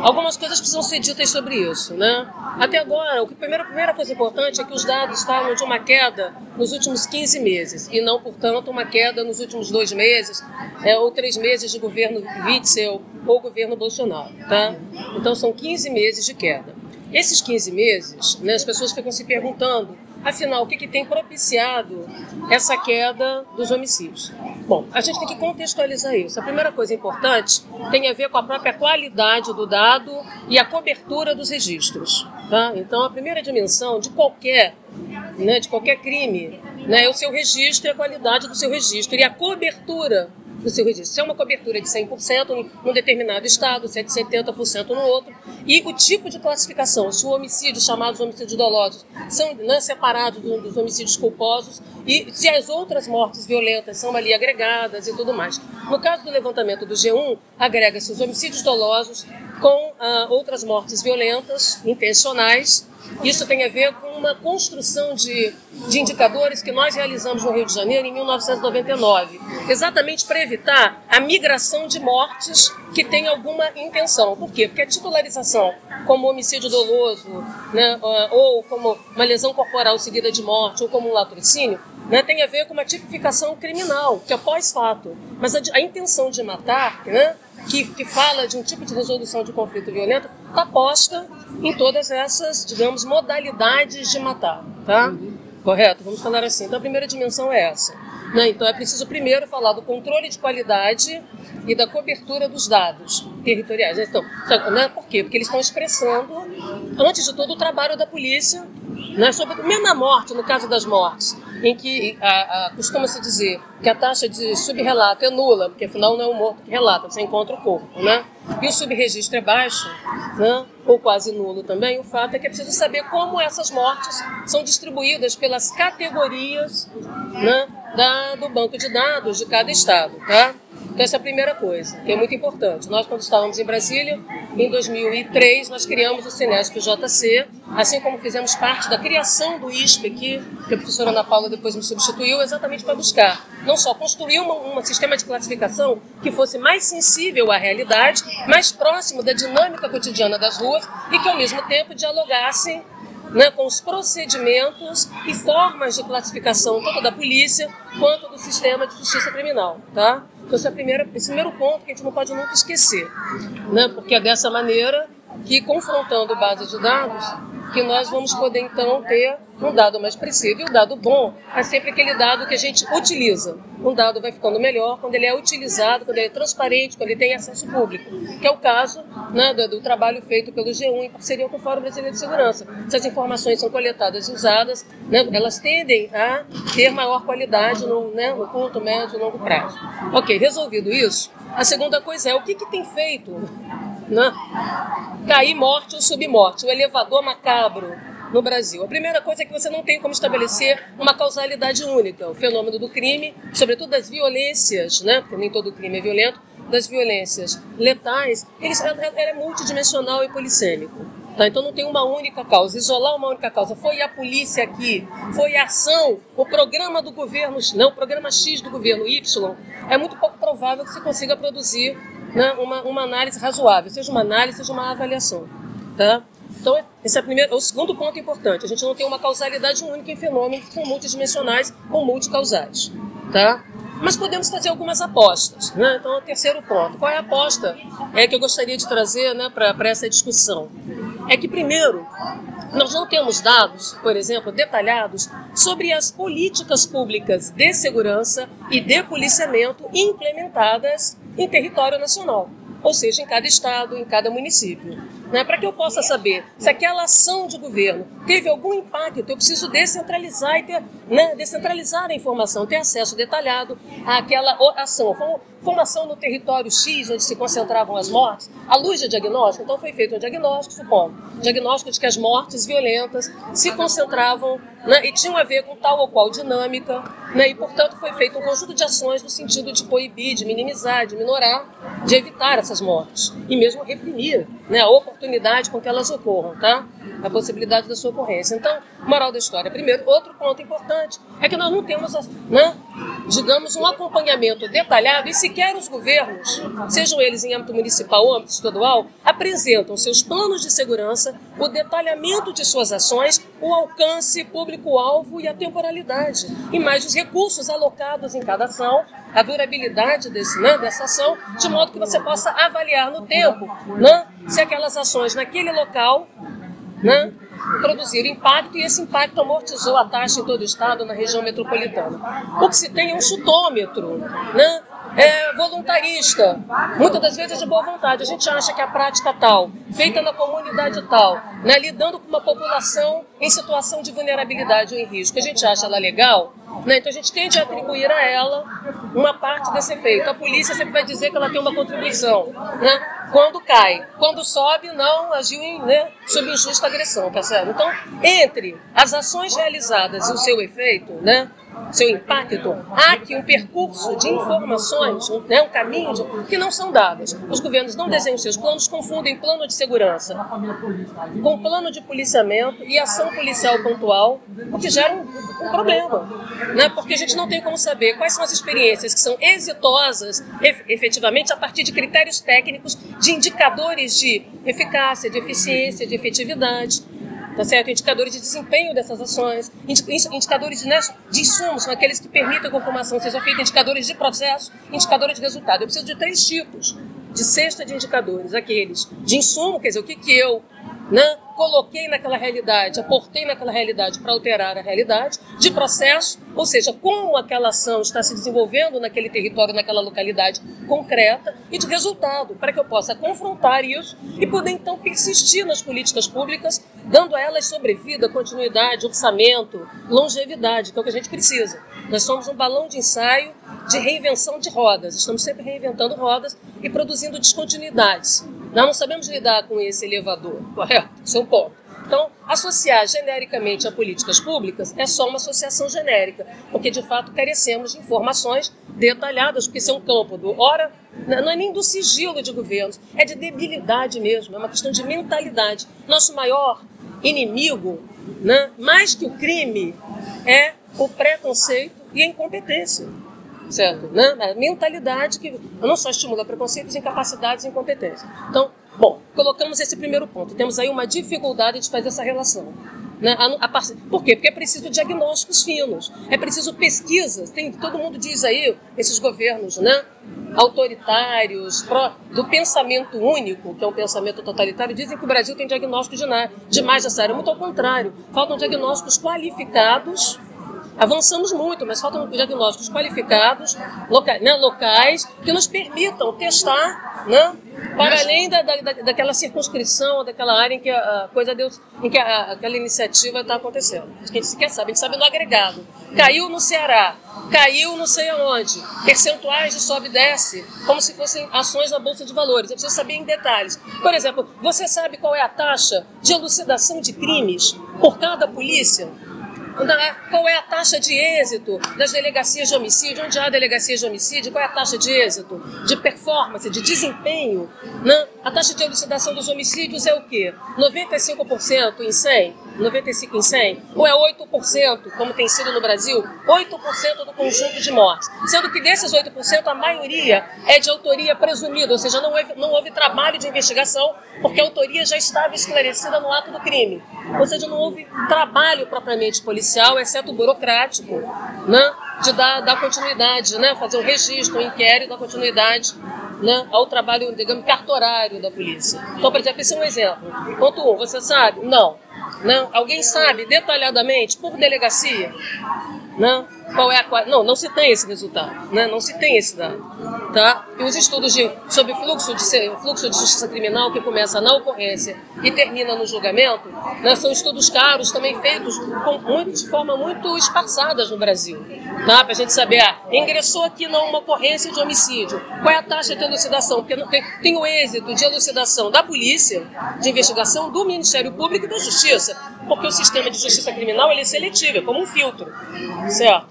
Algumas coisas precisam ser ditas sobre isso, né? Até agora, o que primeira, a primeira coisa importante é que os dados falam de uma queda nos últimos 15 meses e não, portanto, uma queda nos últimos dois meses é, ou três meses de governo Witzel ou governo Bolsonaro, tá? Então são 15 meses de queda. Esses 15 meses, né, as pessoas ficam se perguntando Afinal, o que, que tem propiciado essa queda dos homicídios? Bom, a gente tem que contextualizar isso. A primeira coisa importante tem a ver com a própria qualidade do dado e a cobertura dos registros. Tá? Então, a primeira dimensão de qualquer, né, de qualquer crime né, é o seu registro e a qualidade do seu registro e a cobertura do seu registro. Se é uma cobertura de 100% num determinado estado, se é de 70% no outro, e o tipo de classificação, se o homicídio, chamados homicídios dolosos, são né, separados dos homicídios culposos, e se as outras mortes violentas são ali agregadas e tudo mais. No caso do levantamento do G1, agrega-se os homicídios dolosos com ah, outras mortes violentas, intencionais, isso tem a ver com uma construção de, de indicadores que nós realizamos no Rio de Janeiro em 1999, exatamente para evitar a migração de mortes que têm alguma intenção. Por quê? Porque a titularização como homicídio doloso, né, ou como uma lesão corporal seguida de morte, ou como um latrocínio, né, tem a ver com uma tipificação criminal, que é pós-fato. Mas a, a, intenção de matar, né, que, que fala de um tipo de resolução de conflito violento, está posta em todas essas, digamos, modalidades de matar, tá? Correto? Vamos falar assim. Então a primeira dimensão é essa. Né? Então é preciso primeiro falar do controle de qualidade e da cobertura dos dados territoriais. Então, né? por quê? Porque eles estão expressando, antes de tudo, o trabalho da polícia né? sobre mesmo a morte, no caso das mortes em que costuma-se dizer que a taxa de subrelato é nula, porque afinal não é o morto que relata, você encontra o corpo, né? E o subregistro é baixo, né? ou quase nulo também, o fato é que é preciso saber como essas mortes são distribuídas pelas categorias né, da, do banco de dados de cada estado, tá? Então, essa é a primeira coisa, que é muito importante. Nós, quando estávamos em Brasília, em 2003, nós criamos o Cinesp JC, assim como fizemos parte da criação do ISP aqui, que a professora Ana Paula depois me substituiu, exatamente para buscar não só construir um sistema de classificação que fosse mais sensível à realidade, mais próximo da dinâmica cotidiana das ruas e que, ao mesmo tempo, dialogasse né, com os procedimentos e formas de classificação tanto da polícia quanto do sistema de justiça criminal, tá? Então, esse é, primeira, esse primeiro ponto que a gente não pode nunca esquecer, né? porque é dessa maneira que, confrontando base de dados, que nós vamos poder então ter um dado mais preciso. E o dado bom é sempre aquele dado que a gente utiliza. Um dado vai ficando melhor quando ele é utilizado, quando ele é transparente, quando ele tem acesso público, que é o caso né, do, do, trabalho feito pelo G1 em parceria com o Fórum Brasileiro de Segurança. Se as informações são coletadas e usadas, né, elas tendem a ter maior qualidade no, né, no curto, médio e longo prazo. Ok, resolvido isso, a segunda coisa é o que, que tem feito né? cair morte ou submorte, o elevador macabro no Brasil. A primeira coisa é que você não tem como estabelecer uma causalidade única. O fenômeno do crime, sobretudo das violências, né? porque nem todo crime é violento, das violências letais, ele, ele é multidimensional e polissêmico. Tá? Então não tem uma única causa. Isolar uma única causa. Foi a polícia aqui, foi a ação, o programa do governo, não, o programa X do governo Y, é muito pouco provável que se consiga produzir né, uma, uma análise razoável, seja uma análise, seja uma avaliação. Tá? Então, esse é, a primeira, é o segundo ponto importante. A gente não tem uma causalidade única em fenômenos que são multidimensionais ou multicausais. Tá? Mas podemos fazer algumas apostas. Né? Então, o terceiro ponto. Qual é a aposta é, que eu gostaria de trazer né, para essa discussão? É que, primeiro, nós não temos dados, por exemplo, detalhados sobre as políticas públicas de segurança e de policiamento implementadas em território nacional, ou seja, em cada estado, em cada município. Né? Para que eu possa saber se aquela ação de governo teve algum impacto, eu preciso descentralizar e ter, né, descentralizar a informação, ter acesso detalhado àquela ação. Foi uma ação no território X, onde se concentravam as mortes, à luz de diagnóstico. Então foi feito um diagnóstico, supondo, diagnóstico de que as mortes violentas se concentravam né, e tinham a ver com tal ou qual dinâmica, né, e portanto foi feito um conjunto de ações no sentido de coibir, de minimizar, de minorar, de evitar essas mortes e mesmo reprimir né, a oportunidade oportunidade com que elas ocorram, tá? A possibilidade da sua ocorrência. Então, moral da história. Primeiro, outro ponto importante é que nós não temos, né, digamos, um acompanhamento detalhado e sequer os governos, sejam eles em âmbito municipal ou âmbito estadual, apresentam seus planos de segurança, o detalhamento de suas ações, o alcance público-alvo e a temporalidade. E mais os recursos alocados em cada ação, a durabilidade desse, né, dessa ação, de modo que você possa avaliar no tempo né, se aquelas ações naquele local né, produziram impacto e esse impacto amortizou a taxa em todo o estado, na região metropolitana. O que se tem é um chutômetro, né? É voluntarista, muitas das vezes de boa vontade. A gente acha que a prática tal, feita na comunidade tal, né, lidando com uma população em situação de vulnerabilidade ou em risco, a gente acha ela legal, né, então a gente tende a atribuir a ela uma parte desse efeito. A polícia sempre vai dizer que ela tem uma contribuição. Né? Quando cai, quando sobe, não agiu em, né, sob injusta agressão, tá certo? Então, entre as ações realizadas e o seu efeito, né, seu impacto, há aqui um percurso de informações, um, né, um caminho de, que não são dadas. Os governos não desenham seus planos, confundem plano de segurança com plano de policiamento e ação policial pontual, o que gera um, um problema, né, porque a gente não tem como saber quais são as experiências que são exitosas efetivamente a partir de critérios técnicos, de indicadores de eficácia, de eficiência, de efetividade tá certo? Indicadores de desempenho dessas ações, indicadores de, né, de insumos, são aqueles que permitem que a informação seja feita, indicadores de processo, indicadores de resultado. Eu preciso de três tipos de cesta de indicadores, aqueles de insumo, quer dizer, o que, que eu né, coloquei naquela realidade, aportei naquela realidade para alterar a realidade, de processo, ou seja, como aquela ação está se desenvolvendo naquele território, naquela localidade concreta, e de resultado, para que eu possa confrontar isso e poder então persistir nas políticas públicas, dando a elas sobrevida, continuidade, orçamento, longevidade, que é o que a gente precisa. Nós somos um balão de ensaio de reinvenção de rodas, estamos sempre reinventando rodas e produzindo descontinuidades. Nós não sabemos lidar com esse elevador, correto? Um ponto. Então, associar genericamente a políticas públicas é só uma associação genérica, porque de fato carecemos de informações detalhadas, porque isso é um campo do. Ora, não é nem do sigilo de governos, é de debilidade mesmo, é uma questão de mentalidade. Nosso maior inimigo, né, mais que o crime, é o preconceito e a incompetência certo? Né? A mentalidade que não só estimula preconceitos, incapacidades e incompetência. Então, bom, colocamos esse primeiro ponto. Temos aí uma dificuldade de fazer essa relação. Né? A, a, por quê? Porque é preciso diagnósticos finos, é preciso pesquisas. Tem, todo mundo diz aí, esses governos né, autoritários, pró, do pensamento único, que é um pensamento totalitário, dizem que o Brasil tem diagnóstico de, de mais dessa área. Muito ao contrário, faltam diagnósticos qualificados Avançamos muito, mas faltam diagnósticos qualificados, loca, né, locais, que nos permitam testar, né, para além da, da, daquela circunscrição, daquela área em que a, coisa deu, em que a, aquela iniciativa está acontecendo. A gente sequer sabe, a gente sabe no agregado. Caiu no Ceará, caiu não sei aonde, percentuais de sobe e desce, como se fossem ações na Bolsa de Valores. Eu preciso saber em detalhes. Por exemplo, você sabe qual é a taxa de elucidação de crimes por cada polícia? É, qual é a taxa de êxito das delegacias de homicídio? Onde há delegacias de homicídio, qual é a taxa de êxito, de performance, de desempenho? Né? A taxa de elucidação dos homicídios é o quê? 95% em 100? 95 em 100? Ou é 8%, como tem sido no Brasil? 8% do conjunto de mortes. Sendo que desses 8%, a maioria é de autoria presumida, ou seja, não houve, não houve trabalho de investigação, porque a autoria já estava esclarecida no ato do crime. Ou seja, não houve trabalho propriamente policial, exceto burocrático, né, de dar, dar continuidade, né, fazer um registro, um inquérito, dar continuidade né, ao trabalho, digamos, cartorário da polícia. Então, por exemplo, esse é um exemplo. Ponto um, você sabe? Não. Não. Alguém sabe detalhadamente, por delegacia, não? Qual é a, não, não se tem esse resultado, né? não se tem esse dado. Tá? E os estudos de, sobre fluxo de, fluxo de justiça criminal, que começa na ocorrência e termina no julgamento, né? são estudos caros, também feitos com muito, de forma muito esparçadas no Brasil. Tá? Para a gente saber, ah, ingressou aqui numa ocorrência de homicídio, qual é a taxa de elucidação? Porque tem, tem o êxito de elucidação da polícia, de investigação, do Ministério Público e da Justiça, porque o sistema de justiça criminal ele é seletivo, é como um filtro certo?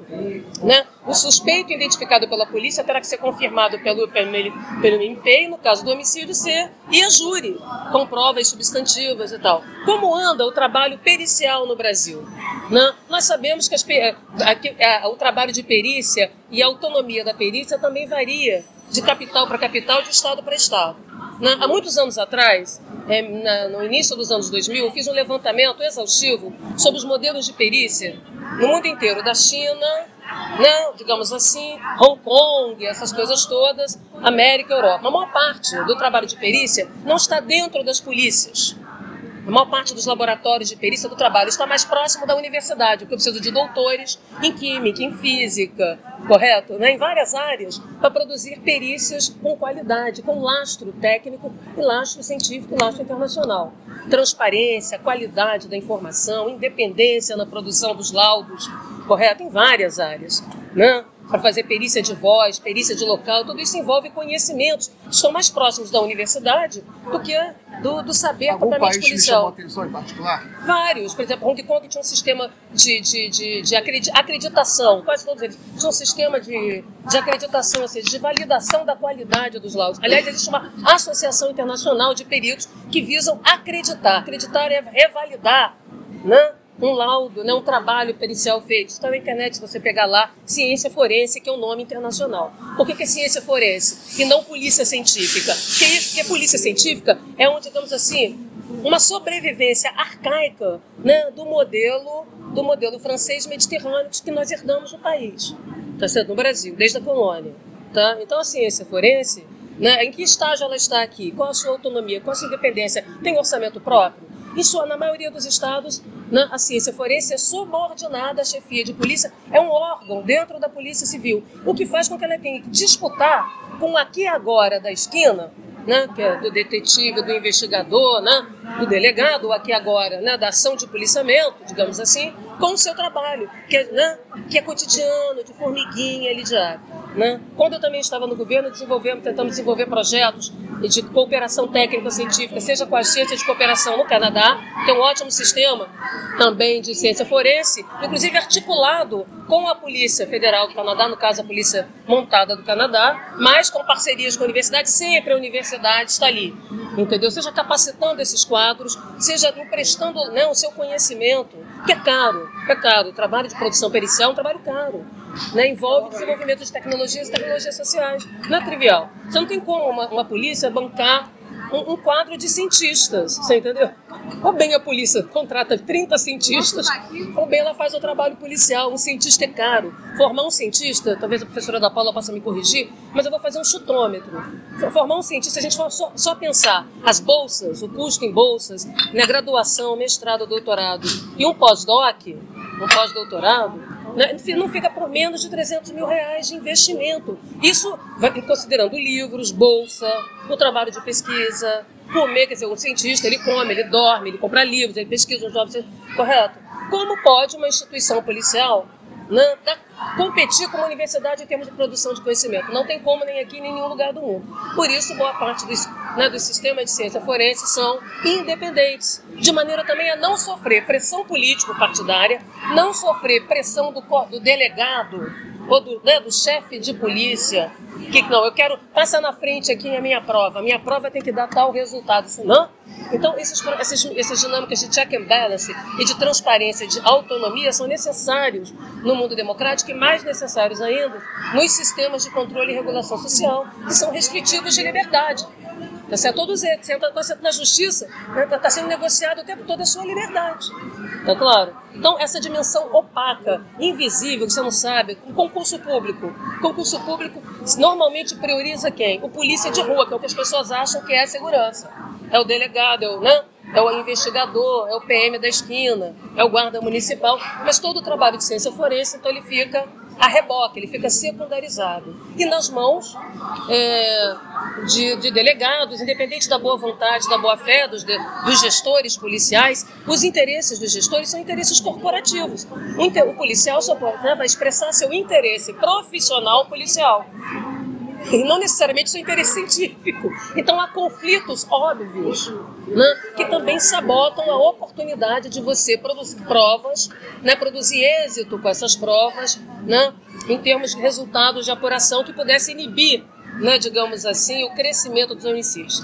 Né? O suspeito identificado pela polícia terá que ser confirmado pelo, pelo, pelo MP, no caso do homicídio, ser e a júri, com provas substantivas e tal. Como anda o trabalho pericial no Brasil? Né? Nós sabemos que, as, a, a, o trabalho de perícia e a autonomia da perícia também varia de capital para capital, de estado para estado. Né? Há muitos anos atrás, é, na, no início dos anos 2000, eu fiz um levantamento exaustivo sobre os modelos de perícia no mundo inteiro, da China, né, digamos assim, Hong Kong, essas coisas todas, América, Europa. A maior parte do trabalho de perícia não está dentro das polícias. A maior parte dos laboratórios de perícia do trabalho está mais próximo da universidade, porque eu preciso de doutores em química, em física, correto? Né? Em várias áreas, para produzir perícias com qualidade, com lastro técnico e lastro científico, lastro internacional. Transparência, qualidade da informação, independência na produção dos laudos, correto? Em várias áreas. Né? Para fazer perícia de voz, perícia de local, tudo isso envolve conhecimentos que estão mais próximos da universidade do que do, do saber Algum propriamente país policial. chamou atenção em particular? Vários. Por exemplo, Hong Kong tinha um sistema de, de, de, de acreditação, quase todos eles. Tinha um sistema de, de acreditação, ou seja, de validação da qualidade dos laudos. Aliás, existe uma associação internacional de peritos que visam acreditar. Acreditar é revalidar né? Um laudo, né, um trabalho pericial feito. Está na internet, se você pegar lá, ciência forense, que é um nome internacional. Por que, que é ciência forense e não polícia científica? Porque, porque polícia científica é um, digamos assim, uma sobrevivência arcaica né, do modelo do modelo francês mediterrâneo que nós herdamos no país, tá certo? no Brasil, desde a colônia. Tá? Então a ciência forense, né, em que estágio ela está aqui? Qual a sua autonomia? Qual a sua independência? Tem orçamento próprio? Isso, na maioria dos estados, né, a ciência forense é subordinada à chefia de polícia, é um órgão dentro da Polícia Civil, o que faz com que ela tenha que disputar com aqui agora da esquina, né, que é do detetive, do investigador, né, do delegado, aqui agora, né, da ação de policiamento, digamos assim, com o seu trabalho, que é, né, que é cotidiano, de formiguinha ali diário. Né? Quando eu também estava no governo, desenvolvemos, tentamos desenvolver projetos de cooperação técnica científica, seja com a Agência de Cooperação no Canadá, que é um ótimo sistema também de ciência forense, inclusive articulado com a Polícia Federal do Canadá, no caso a Polícia Montada do Canadá, mas com parcerias com a universidade, sempre a universidade está ali, entendeu? Seja capacitando esses quadros, seja emprestando o seu conhecimento, que é caro, é caro. O trabalho de produção pericial é um trabalho caro né, envolve desenvolvimento de tecnologias e tecnologias sociais. Não é trivial. Você não tem como uma, uma polícia bancar um, um, quadro de cientistas, você entendeu? Ou bem a polícia contrata 30 cientistas, ou bem ela faz o trabalho policial. Um cientista é caro. Formar um cientista, talvez a professora da Paula possa me corrigir, mas eu vou fazer um chutômetro. Formar um cientista, a gente for só, só pensar as bolsas, o custo em bolsas, na graduação, mestrado, doutorado e um pós-doc, um pós-doutorado, né? não fica por menos de 300 mil reais de investimento. Isso vai considerando livros, bolsa, o trabalho de pesquisa, comer, quer dizer, um cientista, ele come, ele dorme, ele compra livros, ele pesquisa os jovens, correto? Como pode uma instituição policial né, competir com uma universidade em termos de produção de conhecimento. Não tem como nem aqui nem em nenhum lugar do mundo. Por isso, boa parte dos, né, do sistema de ciência forense são independentes, de maneira também a não sofrer pressão político-partidária, não sofrer pressão do, do delegado ou do, né, do chefe de polícia, que não, eu quero passar na frente aqui a minha prova, a minha prova tem que dar tal resultado, senão então, esses, esses, essas dinâmicas de check and balance e de transparência, de autonomia, são necessários no mundo democrático e mais necessários ainda nos sistemas de controle e regulação social, que são restritivos de liberdade. Tá certo? Todos eles. Você entra, na justiça, está né, sendo negociado o tempo todo a sua liberdade. Tá claro? Então, essa dimensão opaca, invisível, que você não sabe, o concurso público. O concurso público normalmente prioriza quem? O polícia de rua, que é o que as pessoas acham que é a segurança é o delegado, é o, né? é o investigador, é o PM da esquina, é o guarda municipal, mas todo o trabalho de ciência forense, então ele fica a reboque, ele fica secundarizado. E nas mãos é, de, de, delegados, independente da boa vontade, da boa fé dos, de, dos gestores policiais, os interesses dos gestores são interesses corporativos. O, policial só pode, né, vai expressar seu interesse profissional policial e não necessariamente seu interesse científico. Então há conflitos óbvios né, que também sabotam a oportunidade de você produzir provas, né, produzir êxito com essas provas, né, em termos de resultados de apuração que pudesse inibir, né, digamos assim, o crescimento dos homicídios.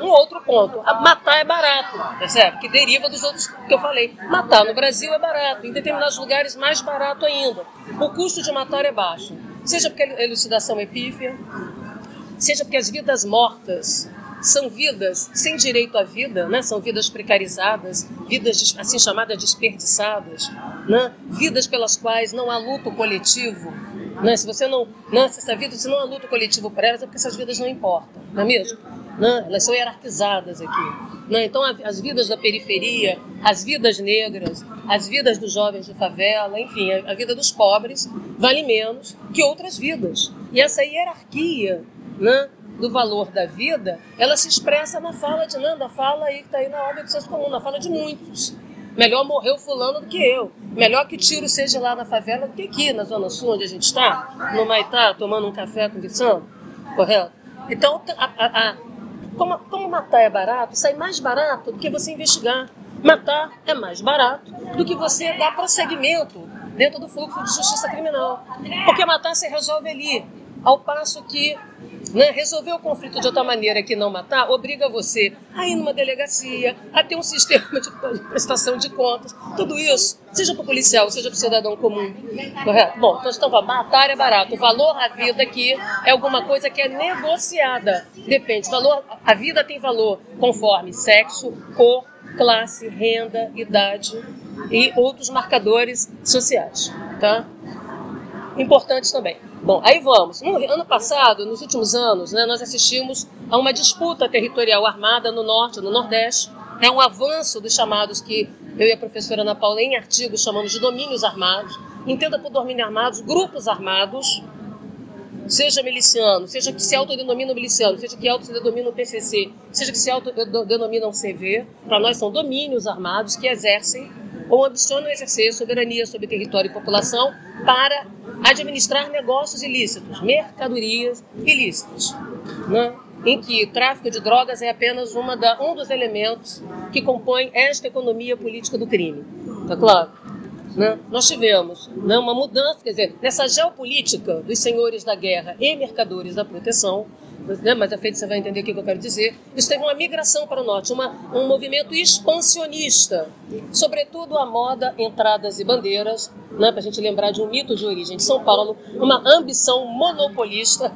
Um outro ponto, matar é barato, percebe? Que deriva dos outros que eu falei. Matar no Brasil é barato, em determinados lugares mais barato ainda. O custo de matar é baixo. Seja porque a elucidação é pífia, seja porque as vidas mortas são vidas sem direito à vida, né? são vidas precarizadas, vidas assim chamadas desperdiçadas, né? vidas pelas quais não há luto coletivo. Né? Se você não, né? se essa vida, se não há luto coletivo para elas, é porque essas vidas não importam, não é mesmo? Né? Elas são hierarquizadas aqui. Né? Então, as vidas da periferia, as vidas negras, as vidas dos jovens de favela, enfim, a vida dos pobres vale menos que outras vidas. E essa hierarquia né, do valor da vida, ela se expressa na fala de Nanda, fala aí que está aí na obra do senso comum, na fala de muitos. Melhor morrer o fulano do que eu. Melhor que tiro seja lá na favela do que aqui, na Zona Sul, onde a gente está, no Maitá, tomando um café conversando. Correto? Então, a, a, a, como, como matar é barato, sai mais barato do que você investigar. Matar é mais barato do que você dar prosseguimento dentro do fluxo de justiça criminal. Porque matar se resolve ali, ao passo que né, resolver o conflito de outra maneira que não matar obriga você a ir numa delegacia, a ter um sistema de prestação de contas, tudo isso, seja para o policial, seja para o cidadão comum. Correto? Bom, então estão falando, matar é barato. O valor à vida aqui é alguma coisa que é negociada. Depende. Valor, a vida tem valor conforme sexo, cor, classe, renda, idade e outros marcadores sociais. Tá? Importantes também. Bom, aí vamos. No ano passado, nos últimos anos, né, nós assistimos a uma disputa territorial armada no norte, no nordeste. É um avanço dos chamados que eu e a professora Ana Paula, em artigos, chamamos de domínios armados. Entenda por domínio armados grupos armados, seja miliciano, seja que se autodenominam miliciano, seja que autodenominam PCC, seja que se autodenominam CV, para nós são domínios armados que exercem ou ambicionam exercer soberania sobre território e população para administrar negócios ilícitos, mercadorias ilícitas, né? em que tráfico de drogas é apenas uma da, um dos elementos que compõem esta economia política do crime. Tá claro? Né? Nós tivemos né, uma mudança, quer dizer, nessa geopolítica dos senhores da guerra e mercadores da proteção, né, mas a feita você vai entender o que eu quero dizer, isso teve uma migração para o norte, uma, um movimento expansionista, sobretudo a moda entradas e bandeiras, né, para a gente lembrar de um mito de origem de São Paulo, uma ambição monopolista,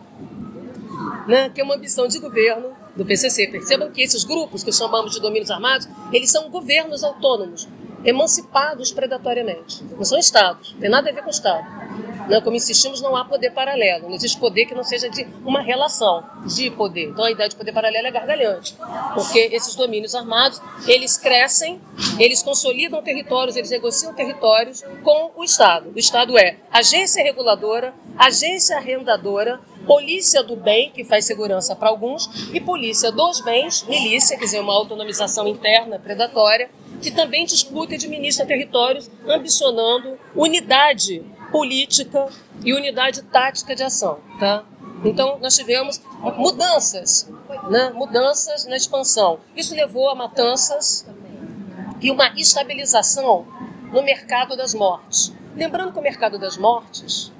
né, que é uma ambição de governo do PCC. Percebam que esses grupos que chamamos de domínios armados, eles são governos autônomos, emancipados predatoriamente. Não são estados, tem nada a ver com estado. Né? Como insistimos, não há poder paralelo, não existe poder que não seja de uma relação de poder. Então a ideia de poder paralelo é gargalhante, porque esses domínios armados, eles crescem, eles consolidam territórios, eles negociam territórios com o Estado. O Estado é agência reguladora, agência arrendadora, polícia do bem, que faz segurança para alguns, e polícia dos bens, milícia, quer dizer, uma autonomização interna predatória, que também disputa e administra territórios, ambicionando unidade política e unidade tática de ação. Tá? Então, nós tivemos mudanças, né? mudanças na expansão. Isso levou a matanças e uma estabilização no mercado das mortes. Lembrando que o mercado das mortes,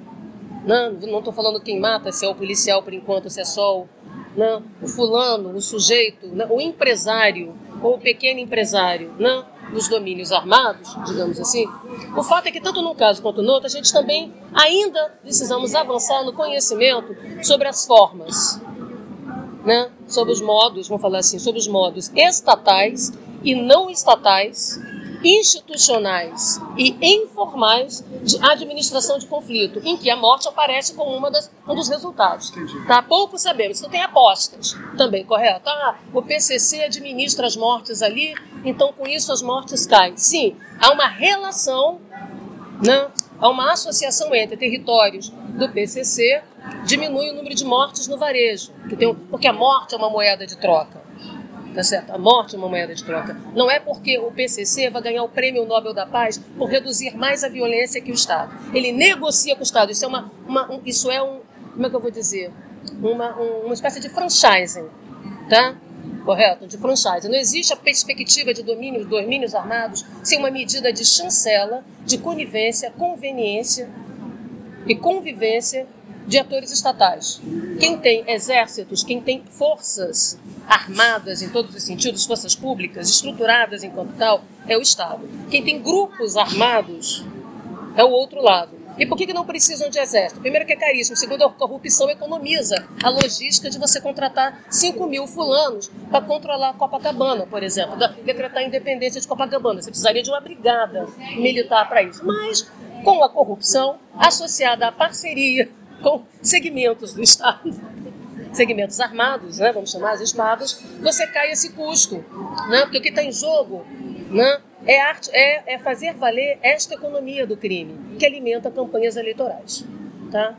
né? não estou falando quem mata, se é o policial por enquanto, se é só o, né? o fulano, o sujeito, né? o empresário ou o pequeno empresário, né? Dos domínios armados, digamos assim, o fato é que, tanto num caso quanto no outro, a gente também ainda precisamos avançar no conhecimento sobre as formas, né? sobre os modos, vamos falar assim, sobre os modos estatais e não estatais institucionais e informais de administração de conflito, em que a morte aparece como uma das, um dos resultados. Tá? Pouco sabemos. Então tem apostas também, correto? Ah, o PCC administra as mortes ali, então com isso as mortes caem. Sim, há uma relação, né? há uma associação entre territórios do PCC, diminui o número de mortes no varejo, porque a morte é uma moeda de troca. Tá certo? A morte é uma moeda de troca. Não é porque o PCC vai ganhar o Prêmio Nobel da Paz por reduzir mais a violência que o Estado. Ele negocia com o Estado. Isso é uma, uma um, isso é um, como é que eu vou dizer, uma, um, uma espécie de franchising, tá? Correto? De franchising. Não existe a perspectiva de domínio, domínios armados sem uma medida de chancela, de conivência, conveniência, e convivência de atores estatais. Quem tem exércitos, quem tem forças armadas em todos os sentidos, forças públicas, estruturadas enquanto tal, é o Estado. Quem tem grupos armados é o outro lado. E por que, que não precisam de exército? Primeiro que é caríssimo, segundo a corrupção economiza a logística de você contratar 5 mil fulanos para controlar Copacabana, por exemplo, decretar a independência de Copacabana. Você precisaria de uma brigada militar para isso. Mas com a corrupção associada à parceria com segmentos do Estado, segmentos armados, né, vamos chamar as espadas, você cai esse custo. Né, porque o que está em jogo né, é, arte, é, é fazer valer esta economia do crime, que alimenta campanhas eleitorais. Tá?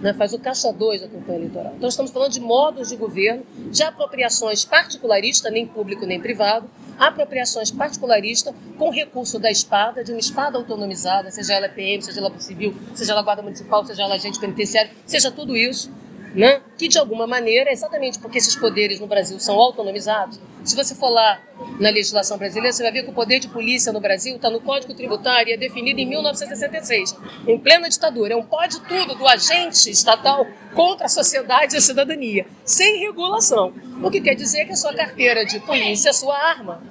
Né, faz o caixa 2 da campanha eleitoral. Então, estamos falando de modos de governo, de apropriações particularistas, nem público nem privado, apropriações particularistas com recurso da espada, de uma espada autonomizada, seja ela PM, seja ela civil, seja ela guarda municipal, seja ela agente penitenciário, seja tudo isso, né? que de alguma maneira, exatamente porque esses poderes no Brasil são autonomizados, se você for lá na legislação brasileira, você vai ver que o poder de polícia no Brasil está no Código Tributário e é definido em 1966, em plena ditadura. É um pode tudo do agente estatal contra a sociedade e a cidadania, sem regulação. O que quer dizer que a sua carteira de polícia é sua arma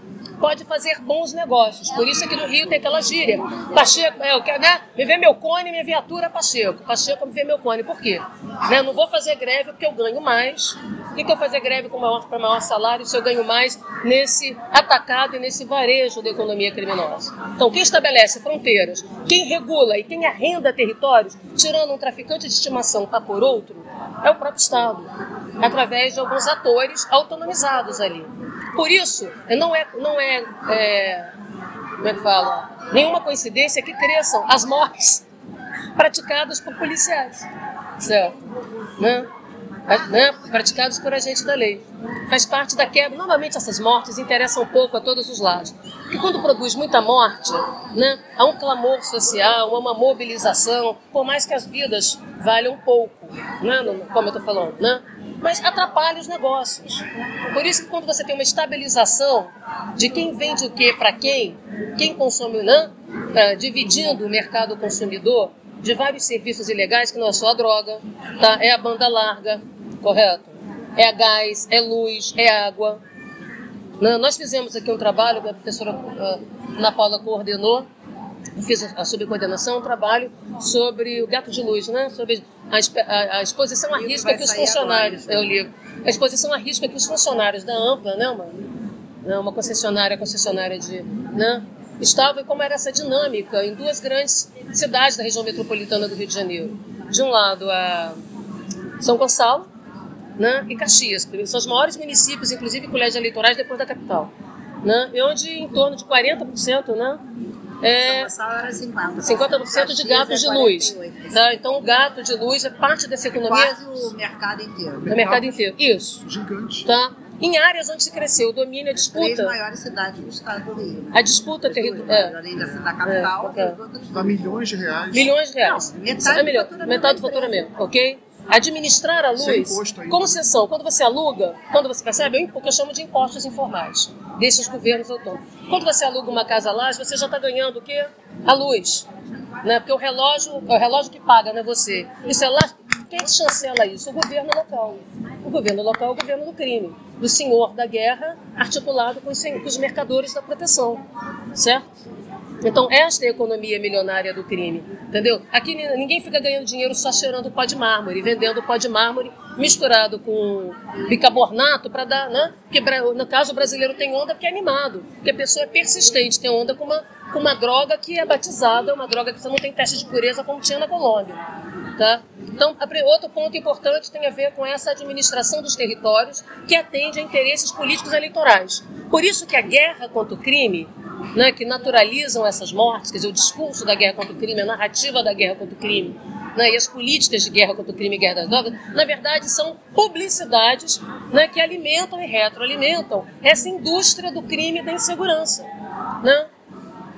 pode fazer bons negócios. Por isso aqui no Rio tem aquela gíria. Pacheco, é, eu quero, né? Me vê meu cone, minha viatura Pacheco. Pacheco me vê meu cone. Por quê? Né? Não vou fazer greve porque eu ganho mais. Por que, que eu fazer greve para maior, maior salário se eu ganho mais nesse atacado e nesse varejo da economia criminosa? Então, quem estabelece fronteiras, quem regula e quem arrenda territórios, tirando um traficante de estimação para por outro, é o próprio Estado, através de alguns atores autonomizados ali. Por isso, não é, não é, é como é que fala, nenhuma coincidência que cresçam as mortes praticadas por policiais, certo? Né? Né? por agentes da lei. Faz parte da quebra. Normalmente essas mortes interessam um pouco a todos os lados. Porque quando produz muita morte, né, há um clamor social, há uma mobilização, por mais que as vidas valham pouco, né, como eu estou falando, né? Mas atrapalha os negócios. Por isso que quando você tem uma estabilização de quem vende o que para quem, quem consome, né? Tá, dividindo o mercado consumidor de vários serviços ilegais, que não é só a droga, tá? é a banda larga, correto? É a gás, é luz, é água. Nós fizemos aqui um trabalho, a professora ah, Ana Paula coordenou, fiz a subcoordenação, um trabalho sobre o gato de luz, né? sobre a, a, a exposição à risca que os funcionários. É o livro. A exposição à risca que os funcionários da Ampla, né, uma, né, uma concessionária, concessionária de. Né, estavam e como era essa dinâmica em duas grandes cidades da região metropolitana do Rio de Janeiro. De um lado, a São Gonçalo né, e Caxias, que são os maiores municípios, inclusive colégios eleitorais, depois da capital. Né, e onde em torno de 40% né, é 50%, 50 de gatos de luz. Tá? Então, o gato de luz é parte dessa economia. Quase o mercado inteiro. O mercado inteiro. Isso. Gigante. Tá? Em áreas onde se cresceu, o domínio, a disputa. Três maiores cidades do estado do Rio. A disputa territorial. É. Além da, da capital, é, Dá milhões de reais. Milhões de reais. Não, metade é do faturamento metade do faturamento, ok? Administrar a luz, concessão, quando você aluga, quando você percebe, o que eu chamo de impostos informais, desses governos autônomos. Quando você aluga uma casa lá, você já está ganhando o quê? A luz. Né? Porque o relógio, é o relógio que paga, não é você. Isso é lá. Quem que chancela isso? O governo local. O governo local é o governo do crime, do senhor da guerra, articulado com os, sen- com os mercadores da proteção. Certo? Então, esta é a economia milionária do crime, entendeu? Aqui ni- ninguém fica ganhando dinheiro só cheirando pó de mármore, vendendo pó de mármore misturado com bicarbonato para dar, né? Porque no caso o brasileiro tem onda porque é animado, porque a pessoa é persistente, tem onda com uma, com uma droga que é batizada, uma droga que você não tem teste de pureza como tinha na Colômbia. Tá? Então, outro ponto importante tem a ver com essa administração dos territórios que atende a interesses políticos eleitorais. Por isso que a guerra contra o crime, né, que naturalizam essas mortes, quer dizer, o discurso da guerra contra o crime, a narrativa da guerra contra o crime, né, e as políticas de guerra contra o crime e guerra das drogas, na verdade são publicidades né, que alimentam e retroalimentam essa indústria do crime e da insegurança. Né?